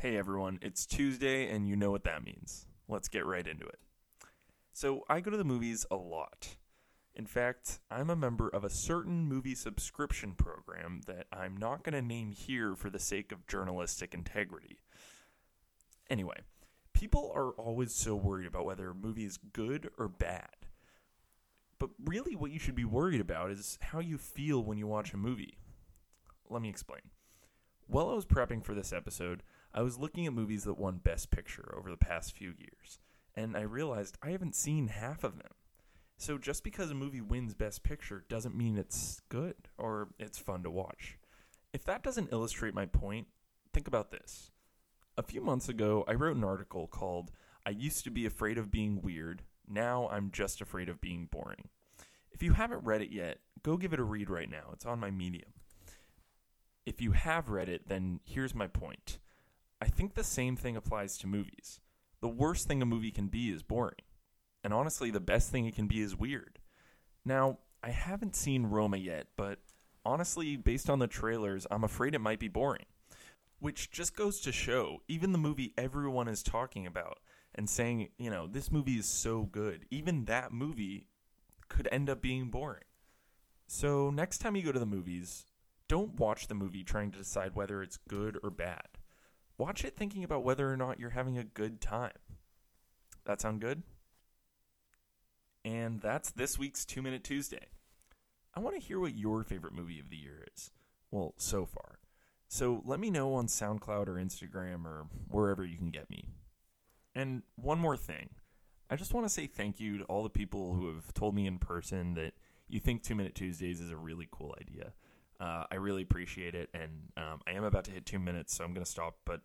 Hey everyone, it's Tuesday and you know what that means. Let's get right into it. So, I go to the movies a lot. In fact, I'm a member of a certain movie subscription program that I'm not going to name here for the sake of journalistic integrity. Anyway, people are always so worried about whether a movie is good or bad. But really, what you should be worried about is how you feel when you watch a movie. Let me explain. While I was prepping for this episode, I was looking at movies that won Best Picture over the past few years, and I realized I haven't seen half of them. So just because a movie wins Best Picture doesn't mean it's good or it's fun to watch. If that doesn't illustrate my point, think about this. A few months ago, I wrote an article called I Used to Be Afraid of Being Weird, Now I'm Just Afraid of Being Boring. If you haven't read it yet, go give it a read right now. It's on my Medium. If you have read it, then here's my point. I think the same thing applies to movies. The worst thing a movie can be is boring. And honestly, the best thing it can be is weird. Now, I haven't seen Roma yet, but honestly, based on the trailers, I'm afraid it might be boring. Which just goes to show, even the movie everyone is talking about and saying, you know, this movie is so good, even that movie could end up being boring. So, next time you go to the movies, don't watch the movie trying to decide whether it's good or bad. Watch it thinking about whether or not you're having a good time. That sound good? And that's this week's 2 Minute Tuesday. I want to hear what your favorite movie of the year is. Well, so far. So let me know on SoundCloud or Instagram or wherever you can get me. And one more thing. I just want to say thank you to all the people who have told me in person that you think 2 Minute Tuesdays is a really cool idea. Uh, I really appreciate it, and um, I am about to hit two minutes, so I'm going to stop. But